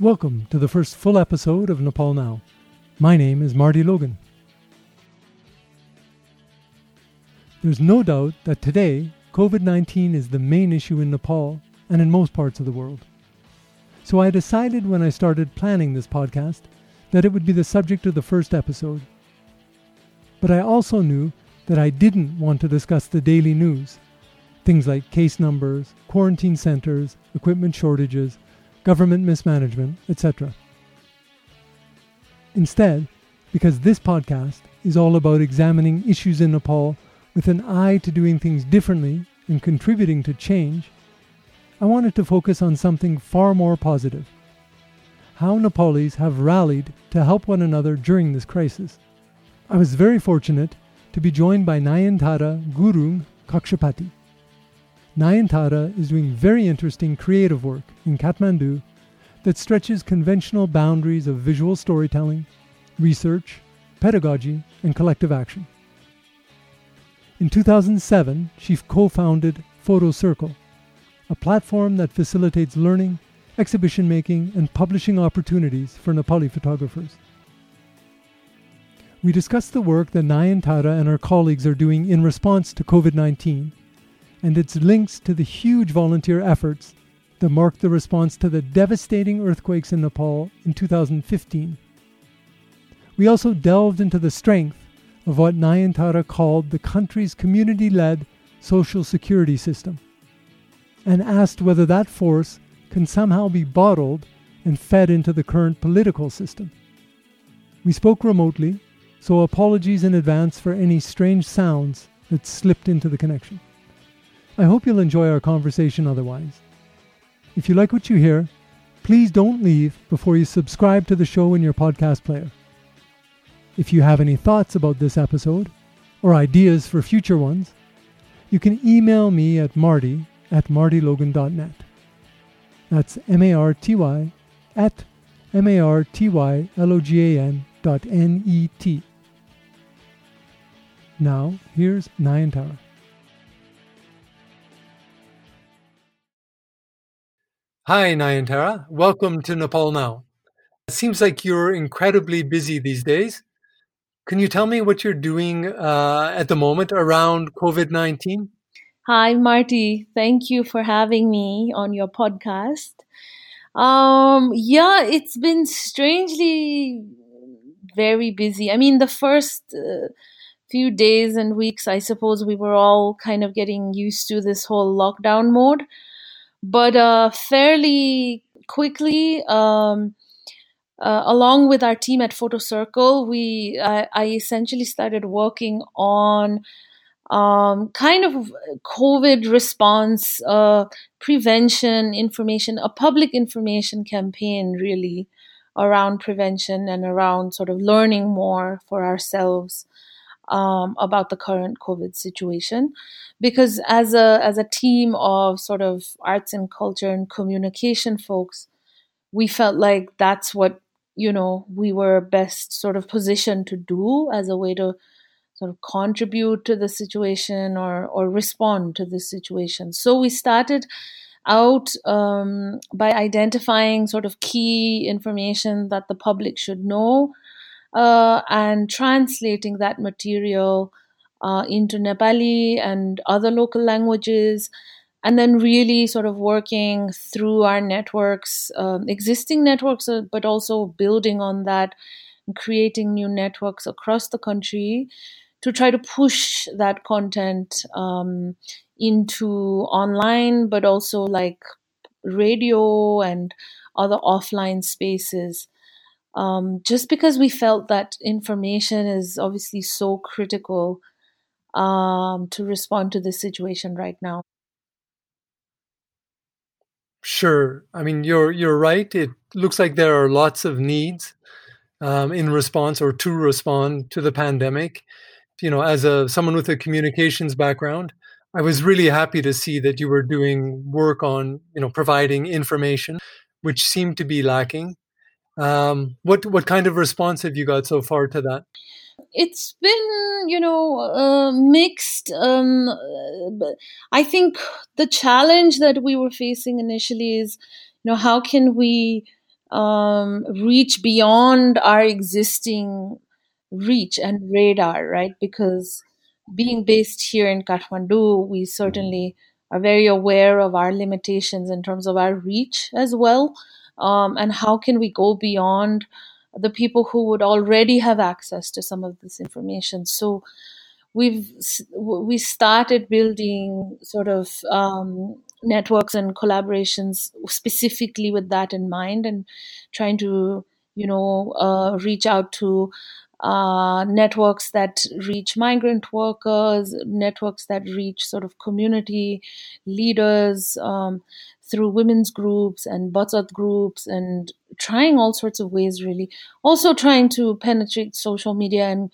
Welcome to the first full episode of Nepal Now. My name is Marty Logan. There's no doubt that today COVID 19 is the main issue in Nepal and in most parts of the world. So I decided when I started planning this podcast that it would be the subject of the first episode. But I also knew that I didn't want to discuss the daily news things like case numbers, quarantine centers, equipment shortages, government mismanagement, etc. Instead, because this podcast is all about examining issues in Nepal with an eye to doing things differently and contributing to change, I wanted to focus on something far more positive how Nepalis have rallied to help one another during this crisis. I was very fortunate to be joined by Nayantara Gurung Kakshapati. Nayantara is doing very interesting creative work in Kathmandu that stretches conventional boundaries of visual storytelling, research, pedagogy, and collective action. In 2007, she co founded Photo Circle, a platform that facilitates learning, exhibition making, and publishing opportunities for Nepali photographers. We discussed the work that Nayantara and her colleagues are doing in response to COVID 19 and its links to the huge volunteer efforts that marked the response to the devastating earthquakes in Nepal in 2015. We also delved into the strength of what Nayantara called the country's community led social security system and asked whether that force can somehow be bottled and fed into the current political system. We spoke remotely, so apologies in advance for any strange sounds that slipped into the connection. I hope you'll enjoy our conversation otherwise. If you like what you hear, please don't leave before you subscribe to the show in your podcast player. If you have any thoughts about this episode or ideas for future ones, you can email me at marty at martylogan.net. That's M A R T Y at M A R T Y L O G A N dot N E T. Now, here's Nayantara. Hi, Nayantara. Welcome to Nepal Now. It seems like you're incredibly busy these days. Can you tell me what you're doing uh, at the moment around COVID 19? Hi, Marty. Thank you for having me on your podcast. Um, yeah, it's been strangely very busy. I mean, the first uh, few days and weeks, I suppose we were all kind of getting used to this whole lockdown mode but uh, fairly quickly, um, uh, along with our team at Photo Circle, we I, I essentially started working on um, kind of COVID response, uh, prevention information, a public information campaign, really around prevention and around sort of learning more for ourselves um, about the current COVID situation. Because as a as a team of sort of arts and culture and communication folks we felt like that's what you know we were best sort of positioned to do as a way to sort of contribute to the situation or or respond to the situation. So we started out um, by identifying sort of key information that the public should know uh, and translating that material uh, into Nepali and other local languages, and then really sort of working through our networks, um, existing networks, uh, but also building on that, and creating new networks across the country to try to push that content um, into online, but also like radio and other offline spaces. Um, just because we felt that information is obviously so critical um, to respond to this situation right now. Sure. I mean, you're you're right. It looks like there are lots of needs um, in response or to respond to the pandemic. You know, as a someone with a communications background, I was really happy to see that you were doing work on you know providing information, which seemed to be lacking. Um, what what kind of response have you got so far to that? it's been you know uh, mixed um, i think the challenge that we were facing initially is you know how can we um, reach beyond our existing reach and radar, right? Because being based here in Kathmandu, we certainly are very aware of our limitations in terms of our reach as well. Um, and how can we go beyond the people who would already have access to some of this information? So we've we started building sort of um, networks and collaborations specifically with that in mind, and trying to you know uh, reach out to uh, networks that reach migrant workers, networks that reach sort of community leaders um, through women's groups and Bachat groups, and trying all sorts of ways, really. Also, trying to penetrate social media and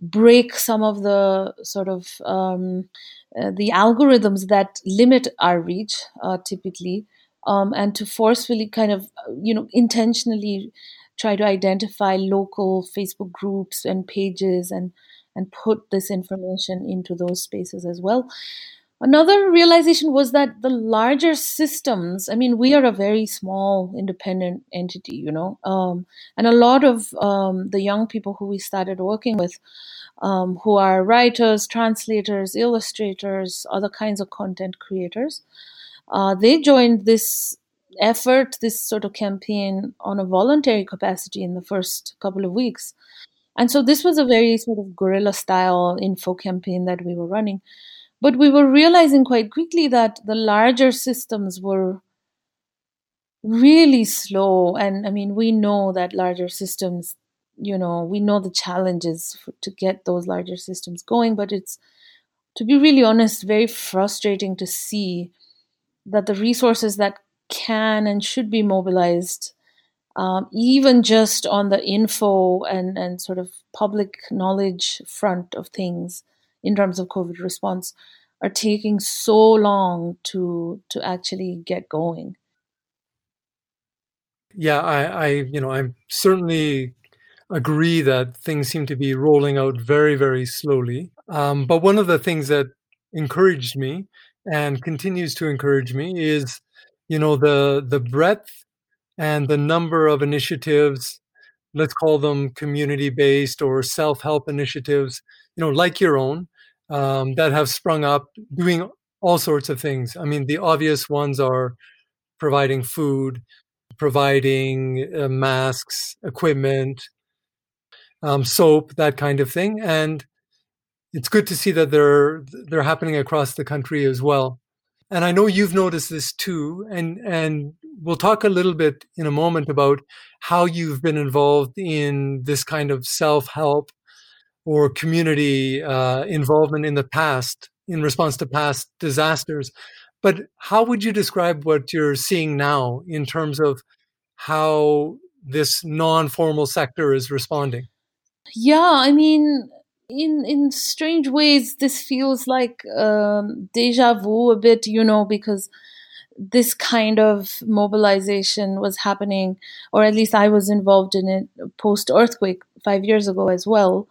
break some of the sort of um, uh, the algorithms that limit our reach uh, typically um, and to forcefully kind of you know intentionally try to identify local facebook groups and pages and and put this information into those spaces as well another realization was that the larger systems i mean we are a very small independent entity you know um, and a lot of um, the young people who we started working with um, who are writers translators illustrators other kinds of content creators uh, they joined this effort this sort of campaign on a voluntary capacity in the first couple of weeks. And so this was a very sort of guerrilla style info campaign that we were running but we were realizing quite quickly that the larger systems were really slow. And I mean, we know that larger systems, you know, we know the challenges for, to get those larger systems going, but it's, to be really honest, very frustrating to see that the resources that can and should be mobilized, um, even just on the info and, and sort of public knowledge front of things, in terms of COVID response are taking so long to to actually get going. Yeah, I, I you know, I certainly agree that things seem to be rolling out very, very slowly. Um, but one of the things that encouraged me and continues to encourage me is, you know, the the breadth and the number of initiatives let's call them community based or self help initiatives, you know, like your own, um, that have sprung up doing all sorts of things. I mean, the obvious ones are providing food, providing uh, masks, equipment, um, soap, that kind of thing. And it's good to see that they're they're happening across the country as well. And I know you've noticed this too. And and we'll talk a little bit in a moment about how you've been involved in this kind of self help or community uh, involvement in the past in response to past disasters. But how would you describe what you're seeing now in terms of how this non formal sector is responding? Yeah, I mean, in in strange ways, this feels like um, deja vu a bit, you know, because this kind of mobilization was happening, or at least I was involved in it post earthquake five years ago as well.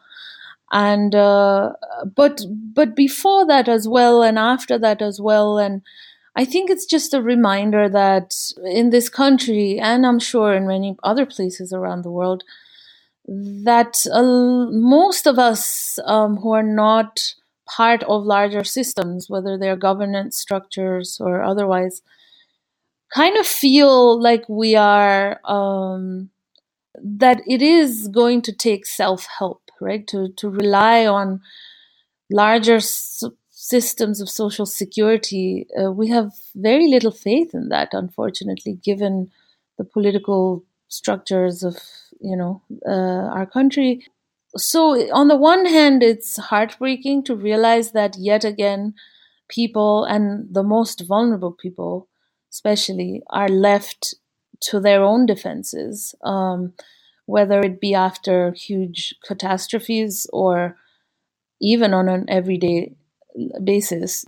And uh, but but before that as well, and after that as well, and I think it's just a reminder that in this country, and I'm sure in many other places around the world, that uh, most of us um, who are not part of larger systems, whether they're governance structures or otherwise, kind of feel like we are um, that it is going to take self help, right? To to rely on larger systems of social security. Uh, we have very little faith in that, unfortunately, given the political structures of you know uh, our country. So on the one hand, it's heartbreaking to realize that yet again, people and the most vulnerable people especially, are left to their own defenses, um, whether it be after huge catastrophes or even on an everyday basis.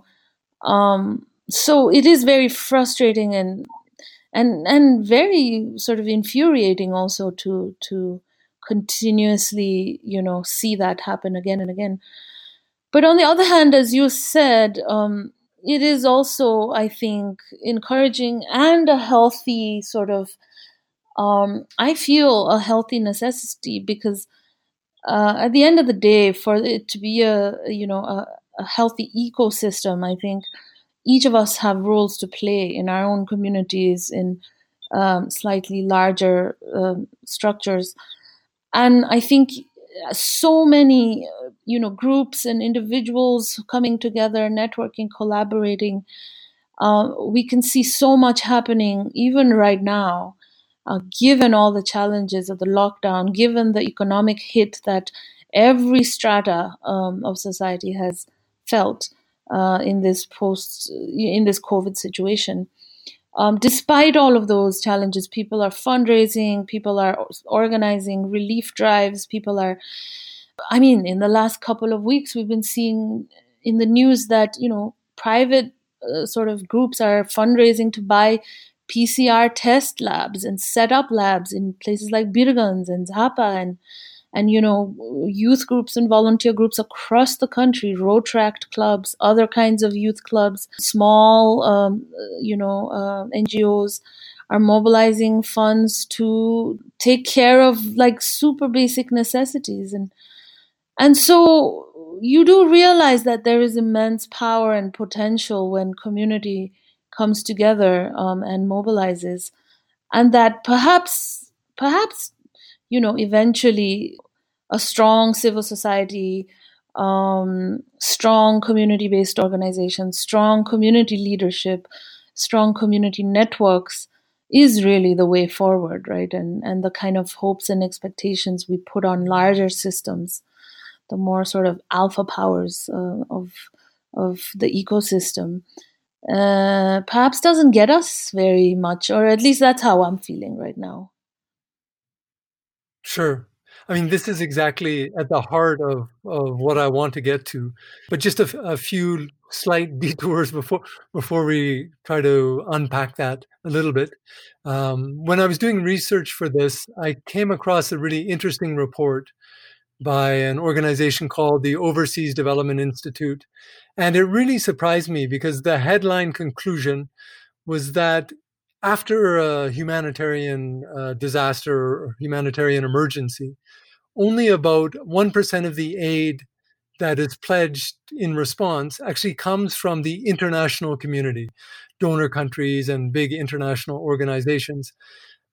Um, so it is very frustrating and and and very sort of infuriating also to to continuously you know see that happen again and again. But on the other hand, as you said, um, it is also, I think, encouraging and a healthy sort of um, I feel a healthy necessity because uh, at the end of the day, for it to be a you know a, a, healthy ecosystem, I think each of us have roles to play in our own communities in um, slightly larger uh, structures, and I think so many you know groups and individuals coming together, networking, collaborating. Uh, we can see so much happening even right now uh, given all the challenges of the lockdown, given the economic hit that every strata um, of society has felt uh, in this post in this COVID situation. Um, despite all of those challenges, people are fundraising, people are organizing relief drives, people are. I mean, in the last couple of weeks, we've been seeing in the news that you know private uh, sort of groups are fundraising to buy PCR test labs and set up labs in places like Birganj and Jhapa and and you know youth groups and volunteer groups across the country Rotaract clubs other kinds of youth clubs small um, you know uh, ngos are mobilizing funds to take care of like super basic necessities. And and so you do realize that there is immense power and potential when community comes together um, and mobilizes, and that perhaps, perhaps, you know, eventually a strong civil society, um, strong community based organizations, strong community leadership, strong community networks is really the way forward, right? And and the kind of hopes and expectations we put on larger systems, the more sort of alpha powers uh, of of the ecosystem uh, perhaps doesn't get us very much, or at least that's how I'm feeling right now. Sure. I mean, this is exactly at the heart of, of what I want to get to. But just a, few slight detours before before we try to unpack that a little bit. Um, when I was doing research for this, I came across a really interesting report by an organization called the Overseas Development Institute. And it really surprised me because the headline conclusion was that after a humanitarian uh, disaster or humanitarian emergency, only about 1% of the aid that is pledged in response actually comes from the international community, donor countries and big international organizations.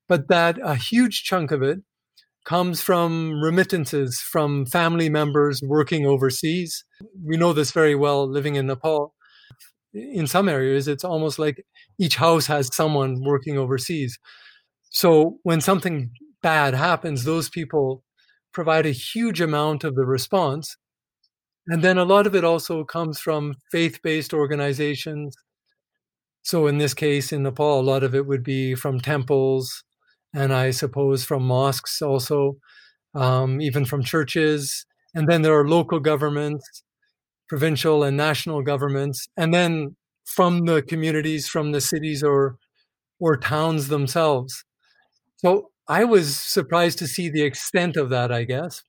But that a huge chunk of it comes from remittances from family members working overseas. We know this very well living in Nepal. In some areas, it's almost like each house has someone working overseas. So when something bad happens, those people provide a huge amount of the response. And then a lot of it also comes from faith based organizations. So in this case, in Nepal, a lot of it would be from temples, and I suppose from mosques also, um, even from churches. And then there are local governments, provincial and national governments, and then from the communities, from the cities or or towns themselves. So I was surprised to see the extent of that. I guess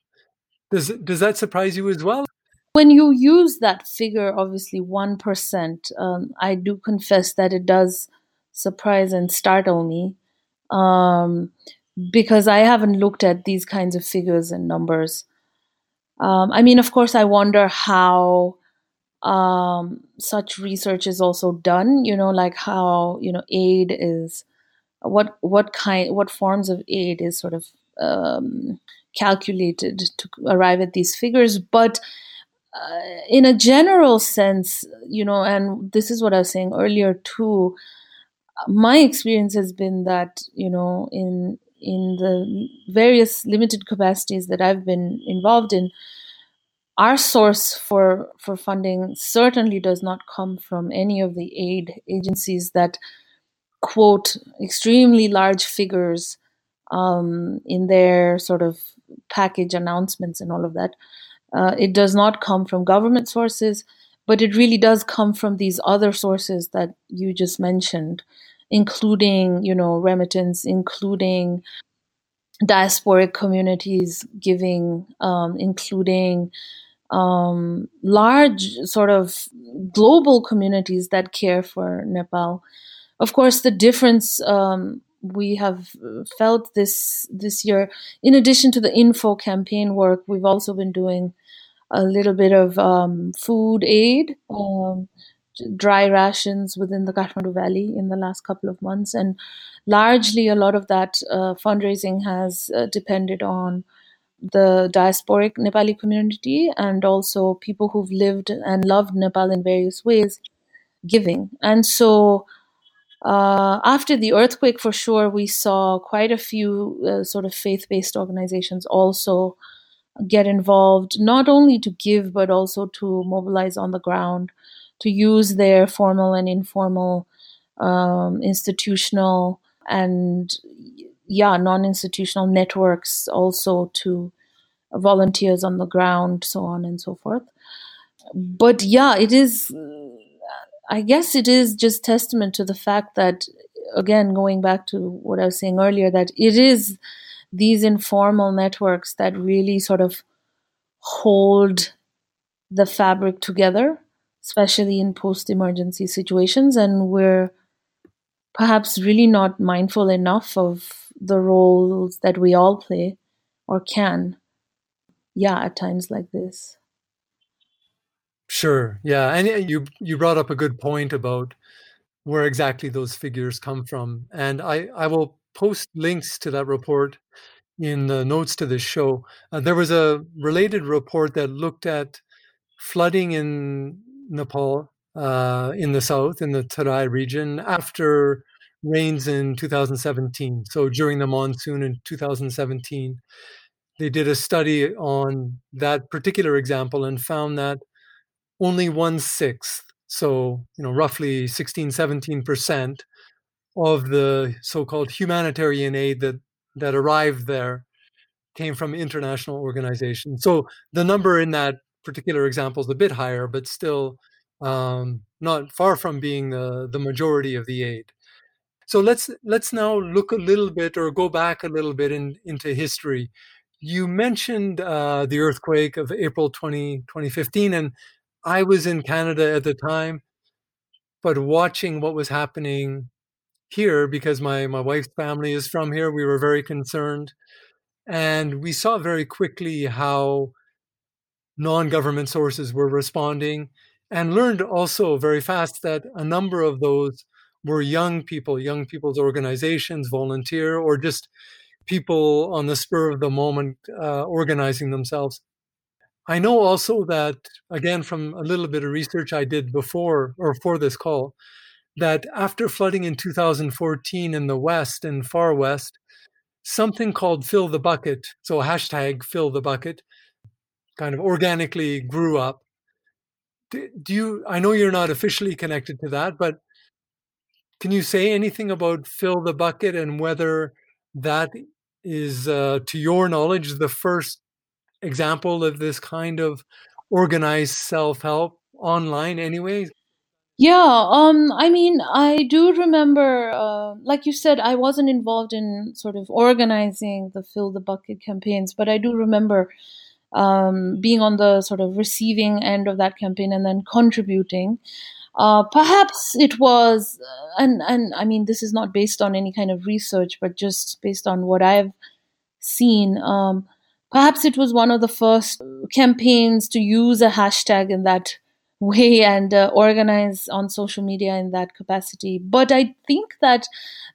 does does that surprise you as well? When you use that figure, obviously one percent, um, I do confess that it does surprise and startle me um, because I haven't looked at these kinds of figures and numbers. Um, I mean, of course, I wonder how um, such research is also done. You know, like how you know aid is what what kind what forms of aid is sort of um, calculated to arrive at these figures, but. Uh, in a general sense, you know, and this is what I was saying earlier too my experience has been that you know in in the various limited capacities that I've been involved in, our source for for funding certainly does not come from any of the aid agencies that quote extremely large figures um, in their sort of package announcements and all of that. Uh, it does not come from government sources but it really does come from these other sources that you just mentioned including you know remittance including diasporic communities giving um, including um, large sort of global communities that care for nepal of course the difference um, we have felt this this year. In addition to the info campaign work, we've also been doing a little bit of um, food aid, um, dry rations within the Kathmandu Valley in the last couple of months, and largely a lot of that uh, fundraising has uh, depended on the diasporic Nepali community and also people who've lived and loved Nepal in various ways giving. And so uh, after the earthquake, for sure, we saw quite a few uh, sort of faith based organizations also get involved, not only to give, but also to mobilize on the ground, to use their formal and informal um, institutional and yeah non-institutional networks also to volunteers on the ground so on and so forth. But yeah it is i guess it is just testament to the fact that again going back to what i was saying earlier that it is these informal networks that really sort of hold the fabric together especially in post emergency situations. And we're perhaps really not mindful enough of the roles that we all play or can yeah at times like this. Sure yeah and you you brought up a good point about where exactly those figures come from. And i i will post links to that report in the notes to this show uh, there was a related report that looked at flooding in nepal uh, in the south, in the Terai region, after rains in 2017. So during the monsoon in 2017, they did a study on that particular example and found that only one sixth, so you know roughly 16, 17 percent of the so-called humanitarian aid that that arrived there came from international organizations. So the number in that particular example is a bit higher, but still um, not far from being the, the majority of the aid. So let's let's now look a little bit or go back a little bit in, into history. You mentioned uh, the earthquake of April 20, 2015, and I was in Canada at the time, but watching what was happening here because my, my wife's family is from here, we were very concerned. And we saw very quickly how non government sources were responding and learned also very fast that a number of those were young people, young people's organizations, volunteer, or just people on the spur of the moment uh, organizing themselves. I know also that, again, from a little bit of research I did before or for this call, that after flooding in 2014 in the West and far West, something called Fill the Bucket, so hashtag Fill the Bucket, kind of organically grew up. Do you i know you're not officially connected to that but can you say anything about fill the bucket and whether that is uh, to your knowledge the first example of this kind of organized self-help online anyway yeah um i mean i do remember uh, like you said i wasn't involved in sort of organizing the fill the bucket campaigns but i do remember um, being on the sort of receiving end of that campaign and then contributing. Uh, perhaps it was, uh, and and I mean, this is not based on any kind of research, but just based on what I've seen. Um, perhaps it was one of the first campaigns to use a hashtag in that way and uh, organize on social media in that capacity. But I think that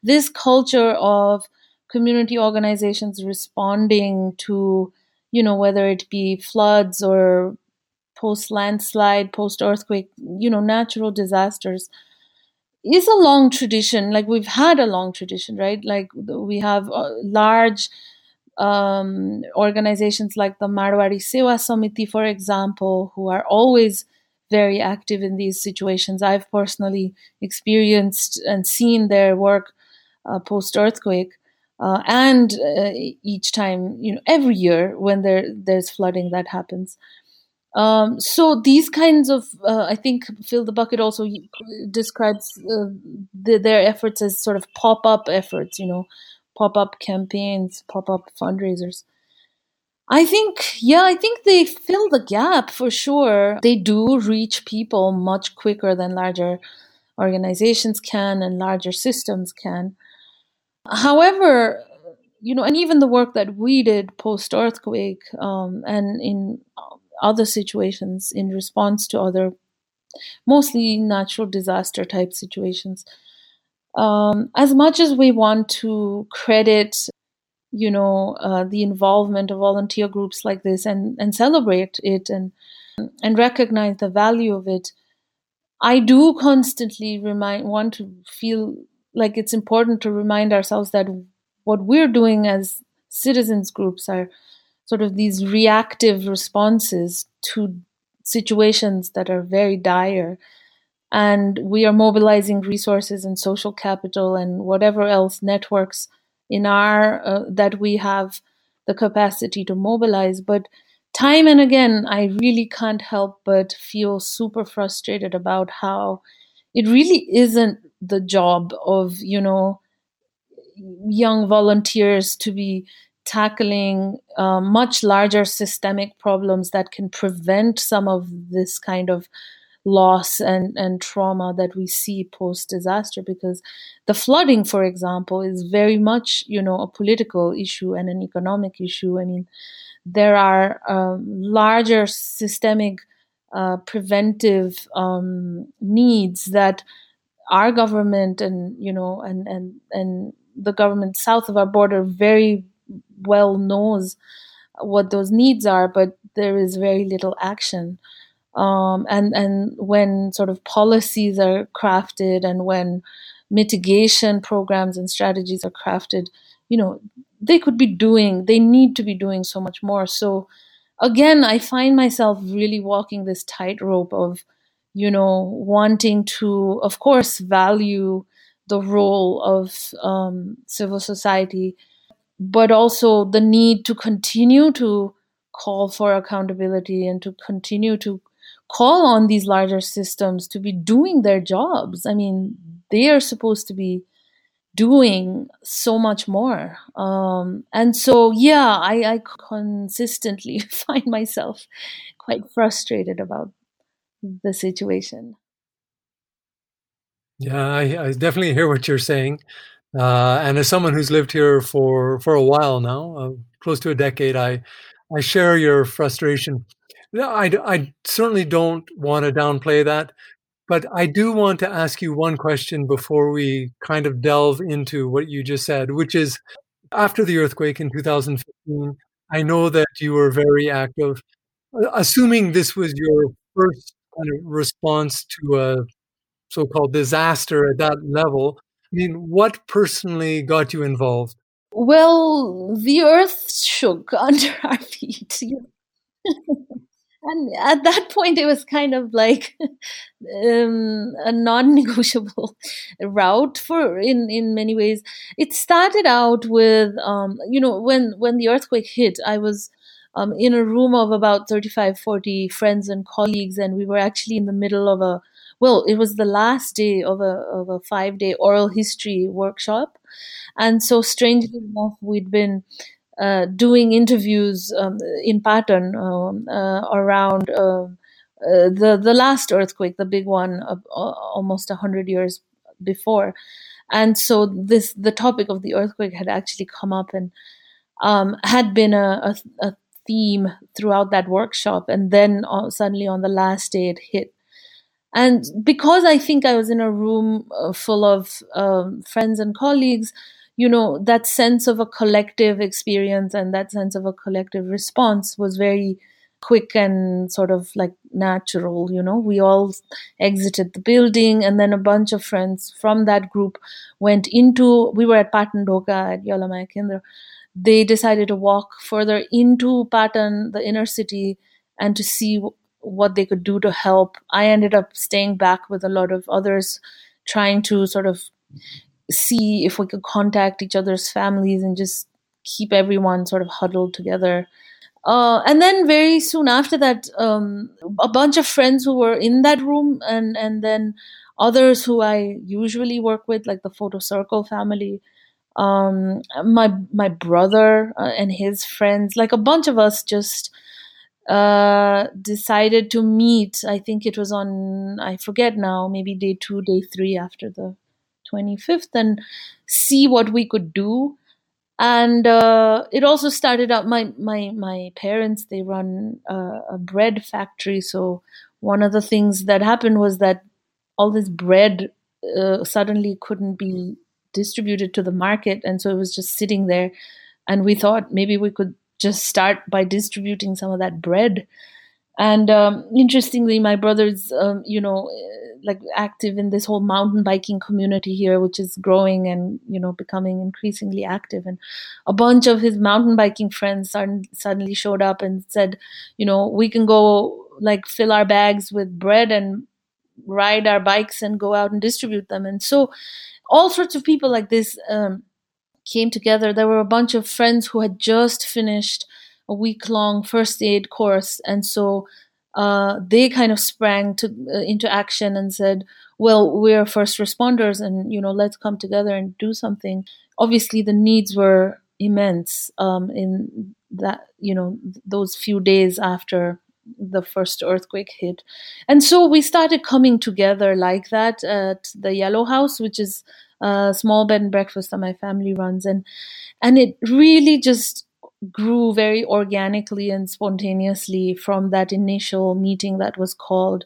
this culture of community organizations responding to you know, whether it be floods or post landslide, post earthquake, you know, natural disasters is a long tradition. Like we've had a long tradition, right? Like we have uh, large um, organizations like the Marwari Sewa Samiti, for example, who are always very active in these situations. I've personally experienced and seen their work uh, post earthquake uh, and uh, each time you know every year when there there's flooding that happens um, so these kinds of uh, i think fill the bucket also describes uh, the, their efforts as sort of pop-up efforts you know pop-up campaigns pop-up fundraisers I think, yeah, I think they fill the gap for sure. They do reach people much quicker than larger organizations can and larger systems can. However, you know, and even the work that we did post earthquake um, and in other situations in response to other mostly natural disaster type situations. Um, as much as we want to credit, you know, uh, the involvement of volunteer groups like this and, and celebrate it and and recognize the value of it, I do constantly remind want to feel like it's important to remind ourselves that what we're doing as citizens groups are sort of these reactive responses to situations that are very dire. And we are mobilizing resources and social capital and whatever else networks in our uh, that we have the capacity to mobilize. But time and again i really can't help but feel super frustrated about how it really isn't the job of you know young volunteers to be tackling uh, much larger systemic problems that can prevent some of this kind of loss and, and trauma that we see post disaster because the flooding for example is very much you know a political issue and an economic issue. I mean there are um, larger systemic uh, preventive um, needs that our government and you know and and and the government south of our border very well knows what those needs are but there is very little action um, and and when sort of policies are crafted and when mitigation programs and strategies are crafted you know they could be doing they need to be doing so much more. So again i find myself really walking this tightrope of you know wanting to of course value the role of um, civil society but also the need to continue to call for accountability and to continue to call on these larger systems to be doing their jobs. I mean, they are supposed to be doing so much more. Um, and so, yeah, I, I consistently find myself quite frustrated about the situation. Yeah, I, I definitely hear what you're saying. Uh, and as someone who's lived here for, for a while now, uh, close to a decade, I, I share your frustration. I, I certainly don't want to downplay that, but I do want to ask you one question before we kind of delve into what you just said, which is after the earthquake in 2015, I know that you were very active. Assuming this was your first kind of response to a so-called disaster at that level, I mean, what personally got you involved? Well, the earth shook under our feet. and at that point it was kind of like um, a non-negotiable route for in in many ways. It started out with um, you know when when the earthquake hit i was um, in a room of about 35 40 friends and colleagues and we were actually in the middle of a well it was the last day of a of a five day oral history workshop. And so strangely enough we'd been uh, doing interviews um, in Patan um, uh, around um, uh, the the last earthquake, the big one, almost hundred years before, and so this the topic of the earthquake had actually come up and um, had been a, a, a, theme throughout that workshop, and then suddenly on the last day it hit. And because I think I was in a room full of um, friends and colleagues, you know that sense of a collective experience and that sense of a collective response was very quick and sort of like natural you know? We all exited the building and then a bunch of friends from that group went into we were at patan dhoka at Yalamaya Kendra they decided to walk further into patan the inner city and to see what they could do to help. I ended up staying back with a lot of others trying to sort of see if we could contact each other's families and just keep everyone sort of huddled together. Uh, and then very soon after that, um, a bunch of friends who were in that room, and and then others who I usually work with, like the Photo Circle family, um, my my brother uh, and his friends, like a bunch of us, just uh, decided to meet. I think it was on I forget now, maybe day two, day three after the 25th and see what we could do. And uh, it also started out. My my my parents they run a, a bread factory, so one of the things that happened was that all this bread uh, suddenly couldn't be distributed to the market, and so it was just sitting there. And we thought maybe we could just start by distributing some of that bread. And um, interestingly, my brother's, um, you know, uh, like active in this whole mountain biking community here, which is growing and you know becoming increasingly active. And a bunch of his mountain biking friends suddenly showed up and said, you know, we can go like fill our bags with bread and ride our bikes and go out and distribute them. And so, all sorts of people like this um, came together. There were a bunch of friends who had just finished a week long first aid course, and so uh, they kind of sprang to, uh, into action and said, "Well, we're first responders, and you know, let's come together and do something." Obviously, the needs were immense um, in that you know those few days after the first earthquake hit. And so we started coming together like that at the Yellow House, which is a small bed and breakfast that my family runs. And and it really just grew very organically and spontaneously from that initial meeting that was called.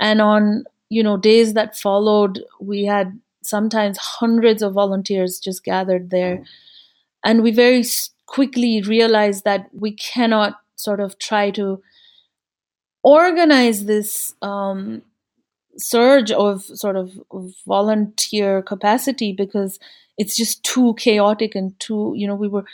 And on, you know, days that followed, we had sometimes hundreds of volunteers just gathered there. And we very quickly realized that we cannot sort of try to organize this um, surge of sort of volunteer capacity because it's just too chaotic and too you know we were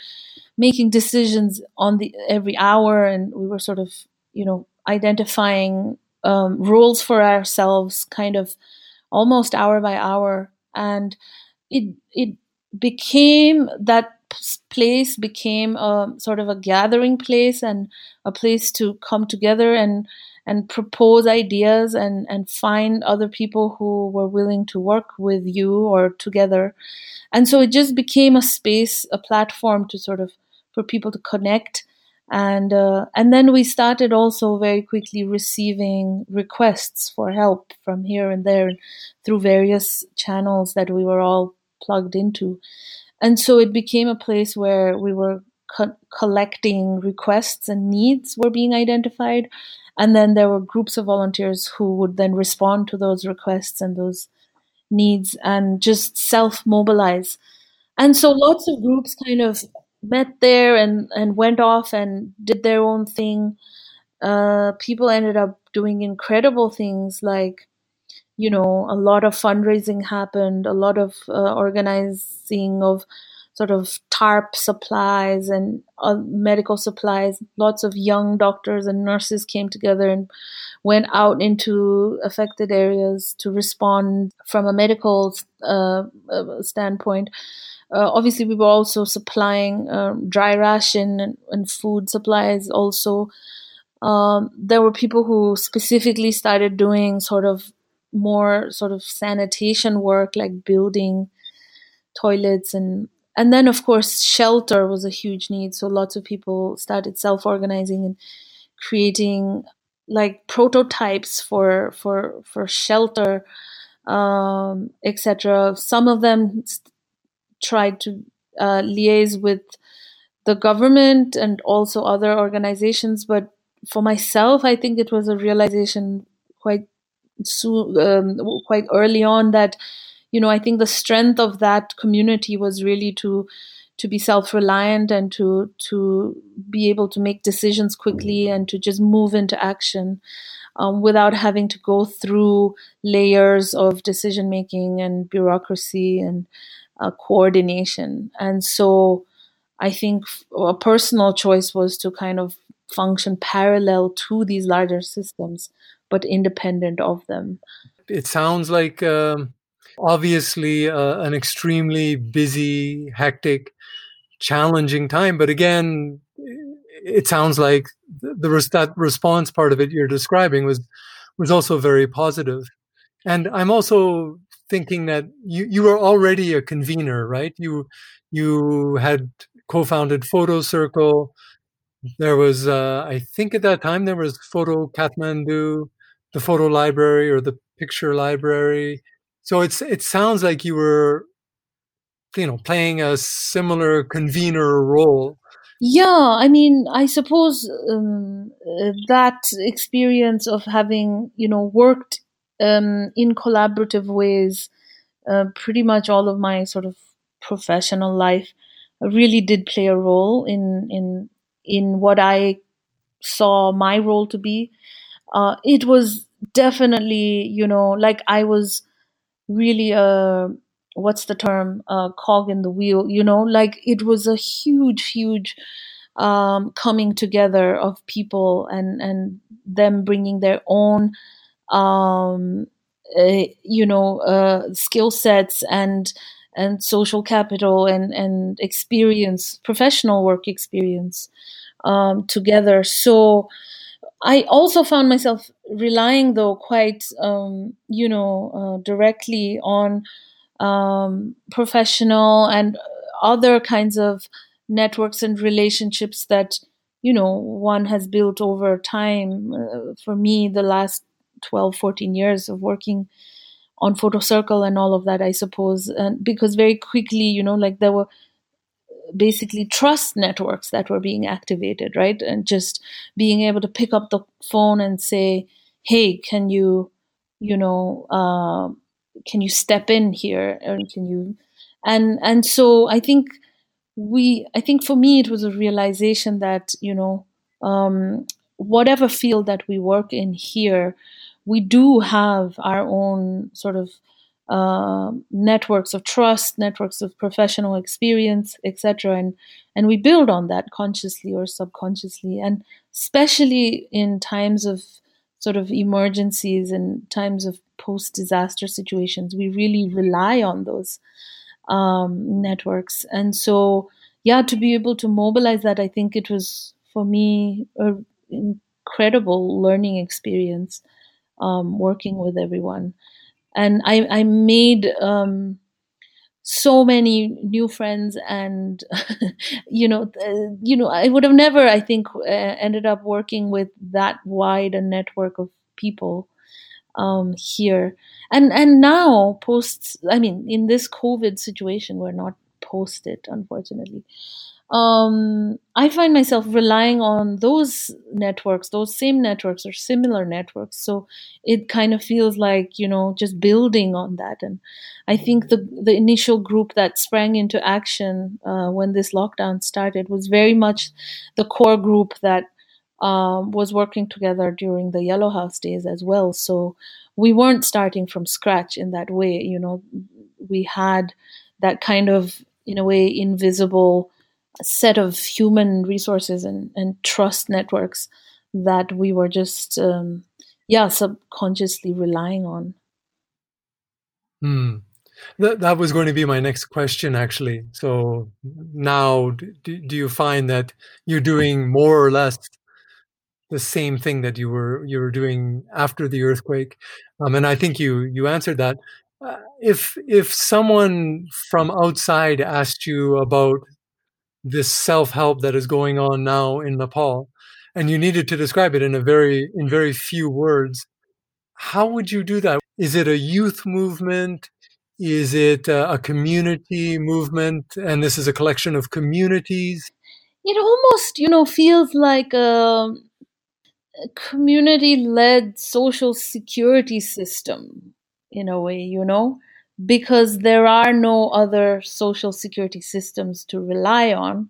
making decisions on the every hour and we were sort of you know identifying um, rules for ourselves kind of almost hour by hour. And it it became that place became a sort of a gathering place and a place to come together and and propose ideas and and find other people who were willing to work with you or together. And so it just became a space a platform to sort of for people to connect. And uh, and then we started also very quickly receiving requests for help from here and there through various channels that we were all plugged into. And so it became a place where we were co- collecting requests and needs were being identified. And then there were groups of volunteers who would then respond to those requests and those needs and just self mobilize. And so lots of groups kind of met there and, and went off and did their own thing. Uh, people ended up doing incredible things like you know, a lot of fundraising happened, a lot of uh, organizing of sort of TARP supplies and uh, medical supplies. Lots of young doctors and nurses came together and went out into affected areas to respond from a medical uh, uh standpoint. Uh, obviously, we were also supplying um, dry ration and, and, food supplies. Also, um, there were people who specifically started doing sort of more sort of sanitation work like building toilets and and then of course shelter was a huge need. So lots of people started self-organizing and creating like prototypes for for for shelter um, etc some of them tried to uh, liaise with the government and also other organizations. But for myself i think it was a realization quite so, um, quite early on that you know I think the strength of that community was really to to be self-reliant and to to be able to make decisions quickly and to just move into action um, without having to go through layers of decision making and bureaucracy and uh, coordination and so I think a personal choice was to kind of function parallel to these larger systems but independent of them. It sounds like um, obviously uh, an extremely busy, hectic, challenging time. But again, it sounds like the, the that response part of it you're describing was was also very positive. And I'm also thinking that you you were already a convener, right? You you had co-founded Photo Circle. There was, uh, I think, at that time there was Photo Kathmandu the photo library or the picture library. So it's it sounds like you were, you know, playing a similar convener role. Yeah, I mean, I suppose um, uh, that experience of having, you know, worked um, in collaborative ways uh, pretty much all of my sort of professional life really did play a role in in in what I saw my role to be. Uh, it was definitely, you know, like I was really a what's the term? A cog in the wheel you know? Like it was a huge huge um, coming together of people and and them bringing their own um, uh, you know uh, skill sets and and social capital and and experience professional work experience um, together. So I also found myself relying, though, quite, um, you know, uh, directly on um, professional and other kinds of networks and relationships that, you know, one has built over time. Uh, for me, the last 12, 14 years of working on Photo Circle and all of that, I suppose, and because very quickly, you know, like there were basically trust networks that were being activated, right? And just being able to pick up the phone and say, "Hey, can you, you know, uh, can you step in here, And can you?" And and so I think we, I think for me, it was a realization that you know, um, whatever field that we work in here, we do have our own sort of uh, networks of trust, networks of professional experience, etc. And and we build on that consciously or subconsciously, and especially in times of sort of emergencies and times of post-disaster situations, we really rely on those um, networks. And so, yeah, to be able to mobilize that, I think it was for me an incredible learning experience um, working with everyone and I, I made um, so many new friends, and you know, uh, you know, I would have never, I think, uh, ended up working with that wide a network of people um, here. And and now, post, I mean, in this COVID situation, we're not post it, unfortunately um, I find myself relying on those networks, those same networks or similar networks. So it kind of feels like, you know, just building on that. And I think the, the initial group that sprang into action uh, when this lockdown started was very much the core group that um, was working together during the Yellow House days as well. So we weren't starting from scratch in that way. You know, we had that kind of, in a way, invisible set of human resources and, and trust networks that we were just um, yeah subconsciously relying on. Hmm. that, that was going to be my next question actually. So now do, do you find that you're doing more or less the same thing that you were you were doing after the earthquake? Um, and i think you you answered that. Uh, if if someone from outside asked you about this self-help that is going on now in Nepal and you needed to describe it in a very in very few words how would you do that? Is it a youth movement? Is it uh, a, community movement? And this is a collection of communities? It almost you know feels like um, a, a community led social security system in a way you know because there are no other social security systems to rely on.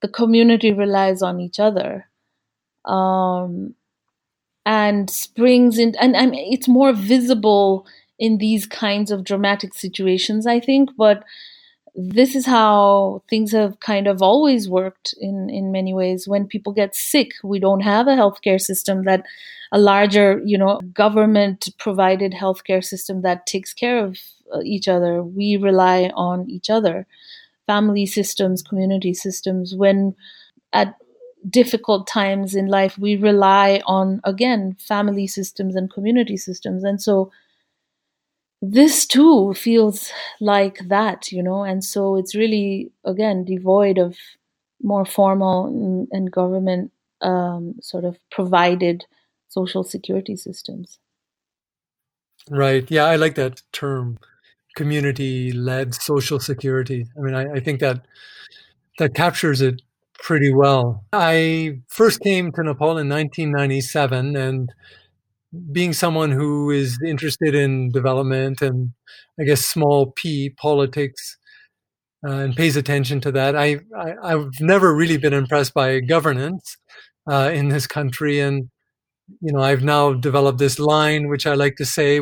The community relies on each other. Um, and springs in, and mean, it's more visible in these kinds of dramatic situations, I think, but this is how things have kind of always worked in, in many ways. When people get sick, we don't have a healthcare system that a larger, you know, government provided healthcare system that takes care of each other. We rely on each other, family systems, community systems. When at difficult times in life, we rely on, again, family systems and community systems. And so this too feels like that, you know, and so it's really, again, devoid of more formal and, and government um, sort of provided social security systems. Right. Yeah, I like that term, community-led social security. I mean, I, I think that that captures it pretty well. I first came to Nepal in 1997, and being someone who is interested in development and I guess small p politics uh, and pays attention to that, I, I have never really been impressed by governance uh, in this country, and you know I've now developed this line which I like to say.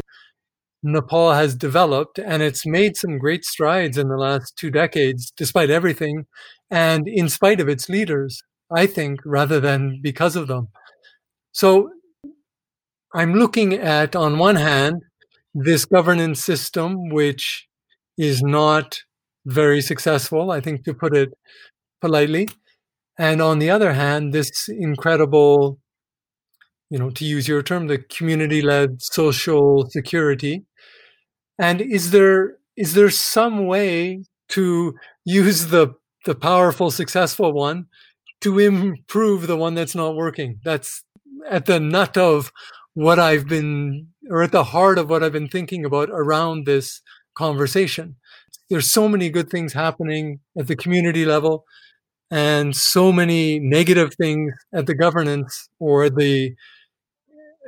Nepal has developed and it's made some great strides in the last two decades, despite everything, and in spite of its leaders, I think, rather than because of them. So I'm looking at, on one hand, this governance system, which is not very successful, I think, to put it politely. And on the other hand, this incredible, you know, to use your term, the community led social security. And is there is there some way to use the the powerful, successful one to improve the one that's not working? That's at the nut of what I've been, or at the heart of what I've been thinking about around this conversation. There's so many good things happening at the community level and so many negative things at the governance or the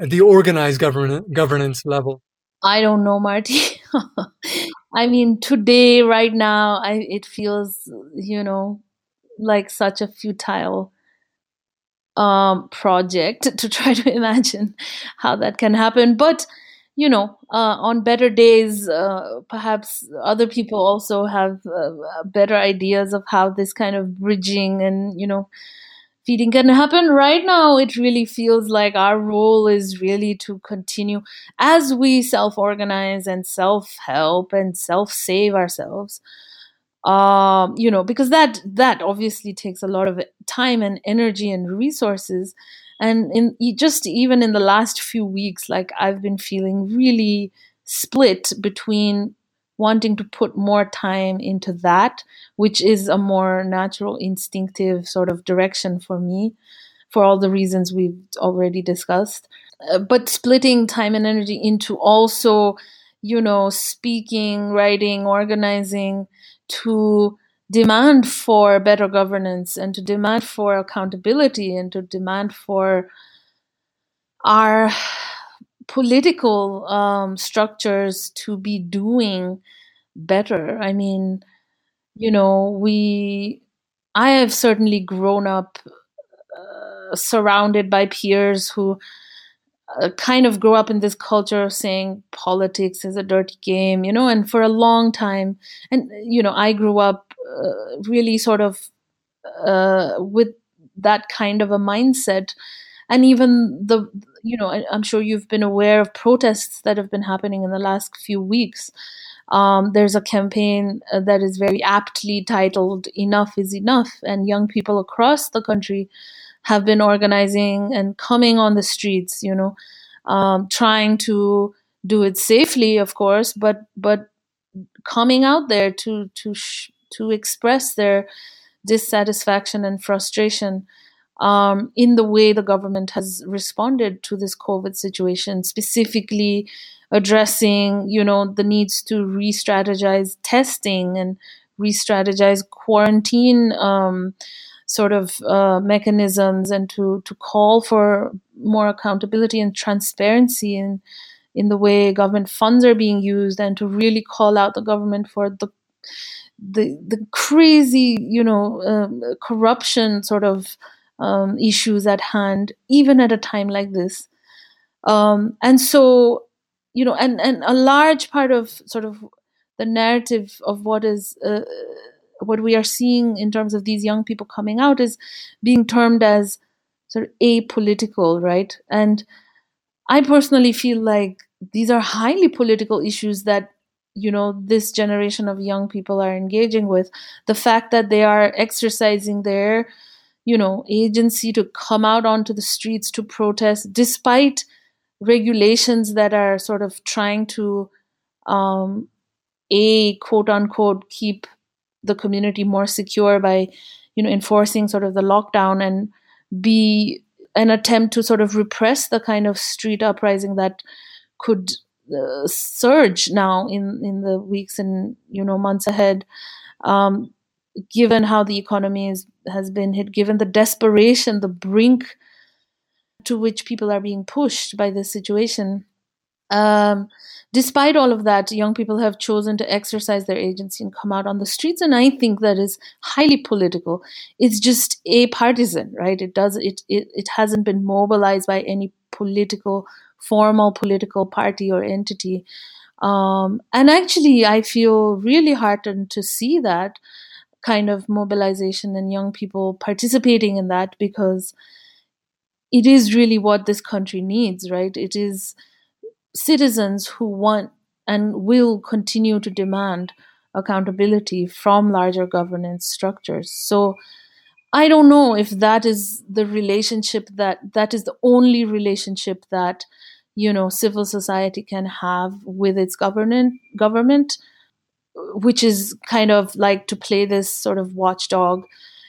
at the organized government governance level. I don't know, Marty. I mean, today, right now, I, it feels, you know, like such a futile um, project to try to imagine how that can happen. But you know, uh, on better days, uh, perhaps other people also have uh, better ideas of how this kind of bridging and you know feeding can happen. Right now, it really feels like our role is really to continue as we self-organize and self-help and self-save ourselves um, you know, because that that obviously takes a lot of time and energy and resources. And in just even in the last few weeks, like I've been feeling really split between wanting to put more time into that, which is a more natural, instinctive sort of direction for me, for all the reasons we've already discussed. Uh, but splitting time and energy into also, you know, speaking, writing, organizing, to demand for better governance and to demand for accountability and to demand for our political um, structures to be doing better. I mean, you know, we, I have certainly grown up uh, surrounded by peers who uh, kind of grew up in this culture of saying politics is a dirty game, you know, and for a long time, and you know, I grew up uh, really sort of uh, with that kind of a mindset, and even the, you know, I'm sure you've been aware of protests that have been happening in the last few weeks. Um, there's a campaign uh, that is very aptly titled "Enough is Enough," and young people across the country have been organizing and coming on the streets, you know, um, trying to do it safely, of course, but but coming out there to to sh- to express their dissatisfaction and frustration um, in the way the government has responded to this COVID situation, specifically addressing, you know, the needs to re-strategize testing and re-strategize quarantine um, sort of uh, mechanisms and to to call for more accountability and transparency in in the way government funds are being used and to really call out the government for the the the crazy you know um, corruption sort of um, issues at hand even at a time like this um, and so you know and and a large part of sort of the narrative of what is uh, what we are seeing in terms of these young people coming out is being termed as sort of apolitical, right? And I personally feel like these are highly political issues that you know this generation of young people are engaging with the fact that they are exercising their you know agency to come out onto the streets to protest despite regulations that are sort of trying to um, a quote unquote keep the community more secure by you know enforcing sort of the lockdown and be an attempt to sort of repress the kind of street uprising that could uh, surge now in in the weeks and you know months ahead. Um, given how the economy is, has been hit given the desperation the brink to which people are being pushed by this situation um, despite all of that, young people have chosen to exercise their agency and come out on the streets, and I think that is highly political. It's just a partisan, right? It does it it, it hasn't been mobilized by any political formal political party or entity. Um, and actually, I feel really heartened to see that kind of mobilization and young people participating in that because it is really what this country needs, right? It is citizens who want and will continue to demand accountability from larger governance structures. So I don't know if that is the relationship that that is the only relationship that you know civil society can have with its government government which is kind of like to play this sort of watchdog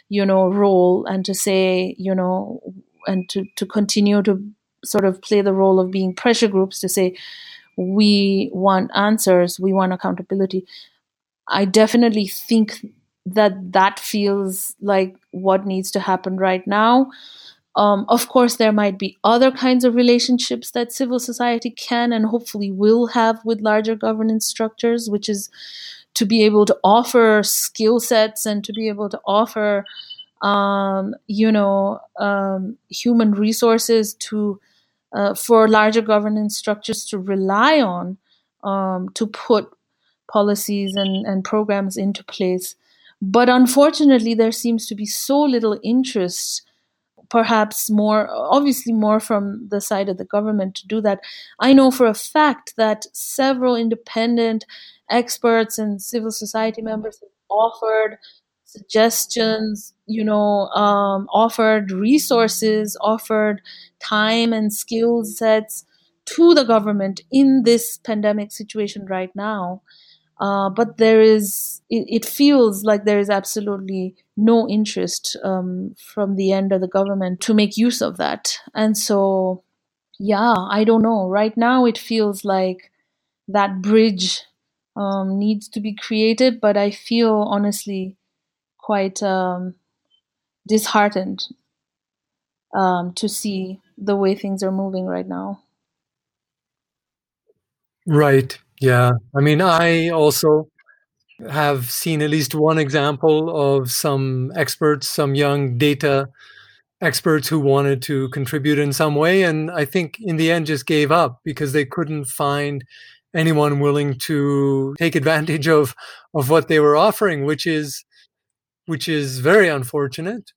you know role and to say you know and to to continue to sort of play the role of being pressure groups to say we want answers, we want accountability. I definitely think that that feels like what needs to happen right now. Um, of course, there might be other kinds of relationships that civil society can and hopefully will have with larger governance structures, which is to be able to offer skill sets and to be able to offer, um, you know, um, human resources to uh, for larger governance structures to rely on um, to put policies and, and programs into place. But unfortunately, there seems to be so little interest, perhaps more, obviously, more from the side of the government to do that. I know for a fact that several independent experts and civil society members have offered suggestions, you know, um, offered resources, offered time and skill sets to the government in this pandemic situation right now. Uh, but there is, it, it, feels like there is absolutely no interest um, from the end of the government to make use of that. And so, yeah, I don't know. Right now, it feels like that bridge um, needs to be created, but I feel honestly quite um, disheartened um, to see the way things are moving right now. Right. Yeah. I mean, I also have seen at least one example of some experts, some young data experts who wanted to contribute in some way. And I think in the end just gave up because they couldn't find anyone willing to take advantage of, of what they were offering, which is which is very unfortunate.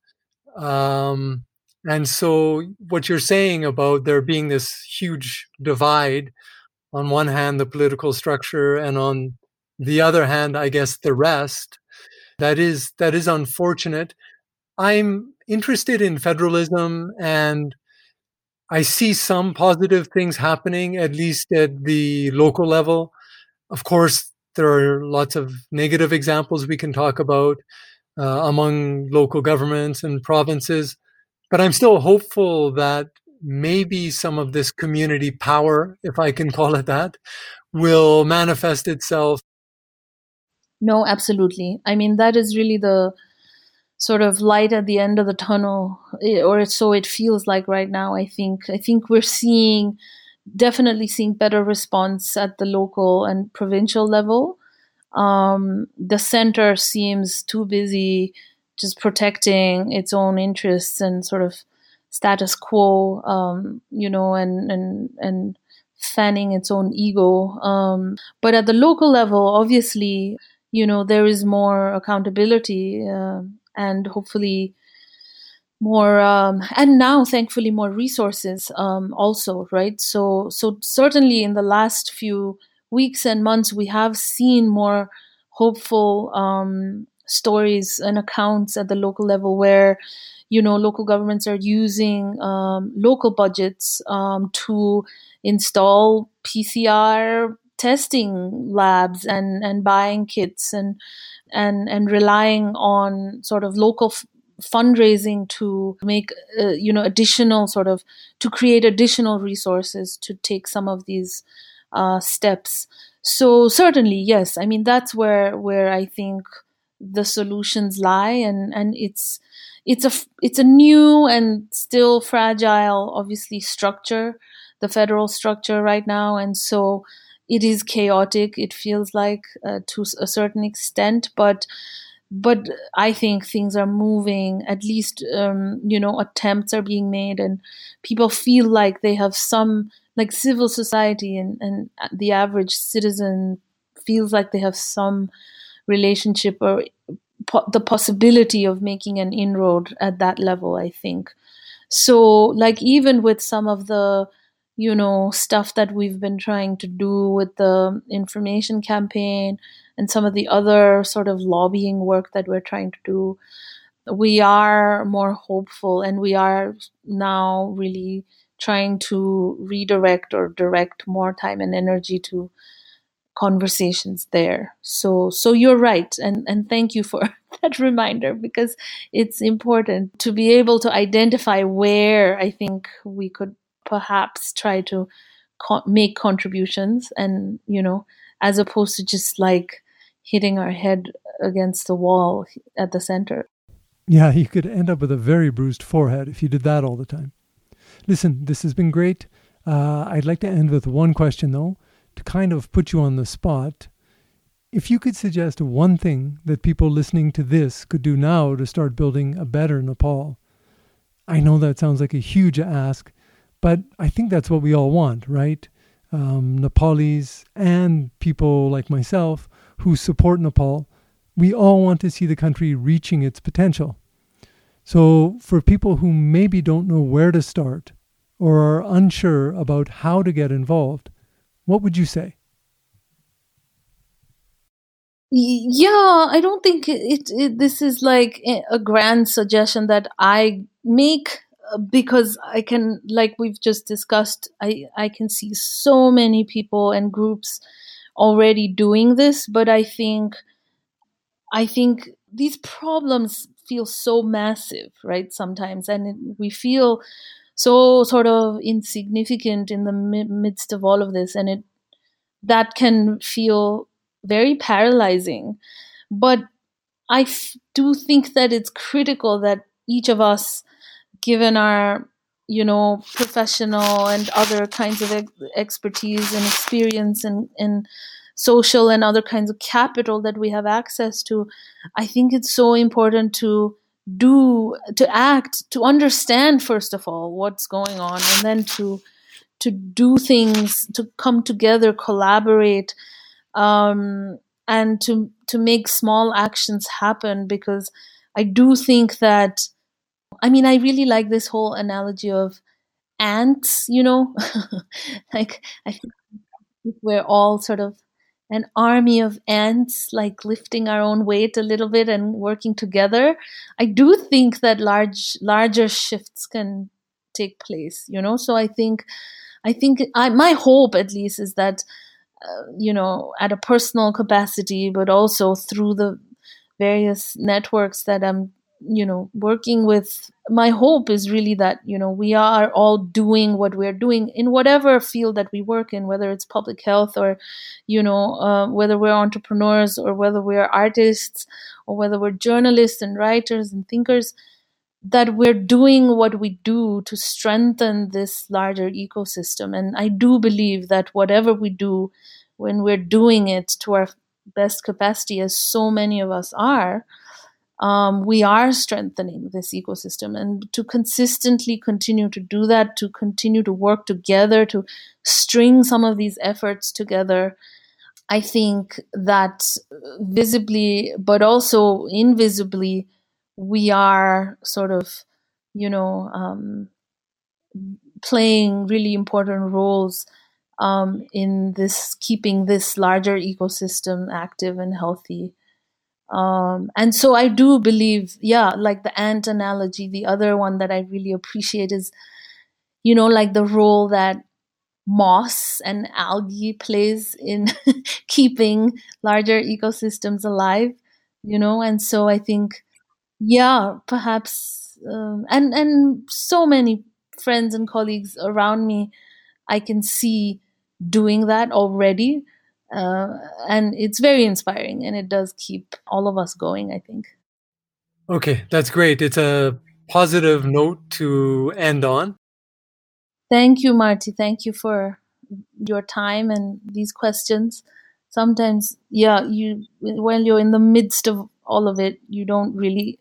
Um, and so, what you're saying about there being this huge divide on one hand, the political structure, and on the other hand, I guess the rest, that is that is unfortunate. I'm interested in federalism and I see some positive things happening, at least at the local level. Of course, there are lots of negative examples we can talk about uh, among local governments and provinces. But I'm still hopeful that maybe some of this community power, if I can call it that, will manifest itself. No, absolutely. I mean, that is really the sort of light at the end of the tunnel, or so it feels like right now. I think. I think we're seeing, definitely seeing better response at the local and provincial level um, the center seems too busy just protecting its own interests and sort of status quo, um, you know, and and and fanning its own ego. Um, but at the local level, obviously, you know, there is more accountability uh, and hopefully more um, and now thankfully more resources um, also right so so certainly in the last few weeks and months, we have seen more hopeful um, stories and accounts at the local level where you know local governments are using um, local budgets um, to install PCR testing labs and and buying kits and and and relying on sort of local f- fundraising to make uh, you know additional sort of to create additional resources to take some of these uh, steps. So certainly, yes. I mean, that's where where I think the solutions lie, and and it's it's a it's a new and still fragile, obviously structure, the federal structure right now, and so it is chaotic. It feels like uh, to a certain extent, but but I think things are moving. At least um, you know attempts are being made, and people feel like they have some like civil society and and the average citizen feels like they have some relationship or po- the possibility of making an inroad at that level. I think so. Like even with some of the you know stuff that we've been trying to do with the information campaign and some of the other sort of lobbying work that we're trying to do, we are more hopeful and we are now really trying to redirect or direct more time and energy to conversations there. So so you're right and and thank you for that reminder because it's important to be able to identify where I think we could perhaps try to co- make contributions and you know as opposed to just like hitting our head against the wall at the center. Yeah, you could end up with a very bruised forehead if you did that all the time. Listen, this has been great. Uh, I'd like to end with one question, though, to kind of put you on the spot. If you could suggest one thing that people listening to this could do now to start building a better Nepal, I know that sounds like a huge ask, but I think that's what we all want, right? Um, Nepalis and people like myself who support Nepal, we all want to see the country reaching its potential. So, for people who maybe don't know where to start or are unsure about how to get involved, what would you say? Yeah, I don't think it, it, this is like a grand suggestion that I make uh, because I can like we've just discussed I I can see so many people and groups already doing this, but I think I think these problems feel so massive, right? Sometimes, and we feel so sort of insignificant in the mi- midst of all of this, and it that can feel very paralyzing. But I f- do think that it's critical that each of us, given our you know professional and other kinds of ex- expertise and experience and and social and other kinds of capital that we have access to i think it's so important to do to act to understand first of all what's going on and then to to do things to come together collaborate um, and to to make small actions happen because i do think that I mean, I really like this whole analogy of ants, you know, like I think we're all sort of an army of ants, like lifting our own weight a little bit and working together. I do think that large, larger shifts can take place, you know. So I think, I think I, my hope at least is that, uh, you know, at a personal capacity, but also through the various networks that I'm you know working with my hope is really that you know we are all doing what we're doing in whatever field that we work in whether it's public health or you know uh, whether we're entrepreneurs or whether we're artists or whether we're journalists and writers and thinkers that we're doing what we do to strengthen this larger ecosystem. And i do believe that whatever we do when we're doing it to our best capacity as so many of us are um, we are strengthening this ecosystem and to consistently continue to do that to continue to work together to string some of these efforts together i think that visibly but also invisibly we are sort of you know um, playing really important roles um, in this keeping this larger ecosystem active and healthy um, and so I do believe, yeah, like the ant analogy, the other one that I really appreciate is, you know, like the role that moss and algae plays in keeping larger ecosystems alive, you know, and so I think, yeah, perhaps, um, and and so many friends and colleagues around me, I can see doing that already. Uh, and it's very inspiring and it does keep all of us going, I think. Okay, that's great. It's a positive note to end on. Thank you, Marty. Thank you for your time and these questions. Sometimes, yeah, you when you're in the midst of all of it, you don't really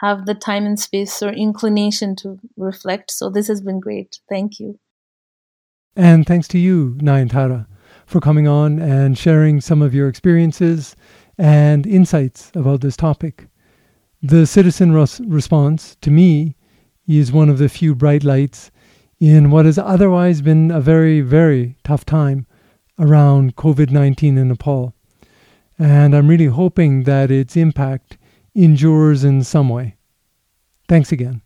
have the time and space or inclination to reflect. So this has been great. Thank you. And thanks to you, Nayantara, for coming on and sharing some of your experiences and insights about this topic. The citizen res- response, to me, is one of the few bright lights in what has otherwise been a very, very tough time around COVID 19 in Nepal. And I'm really hoping that its impact endures in some way. Thanks again.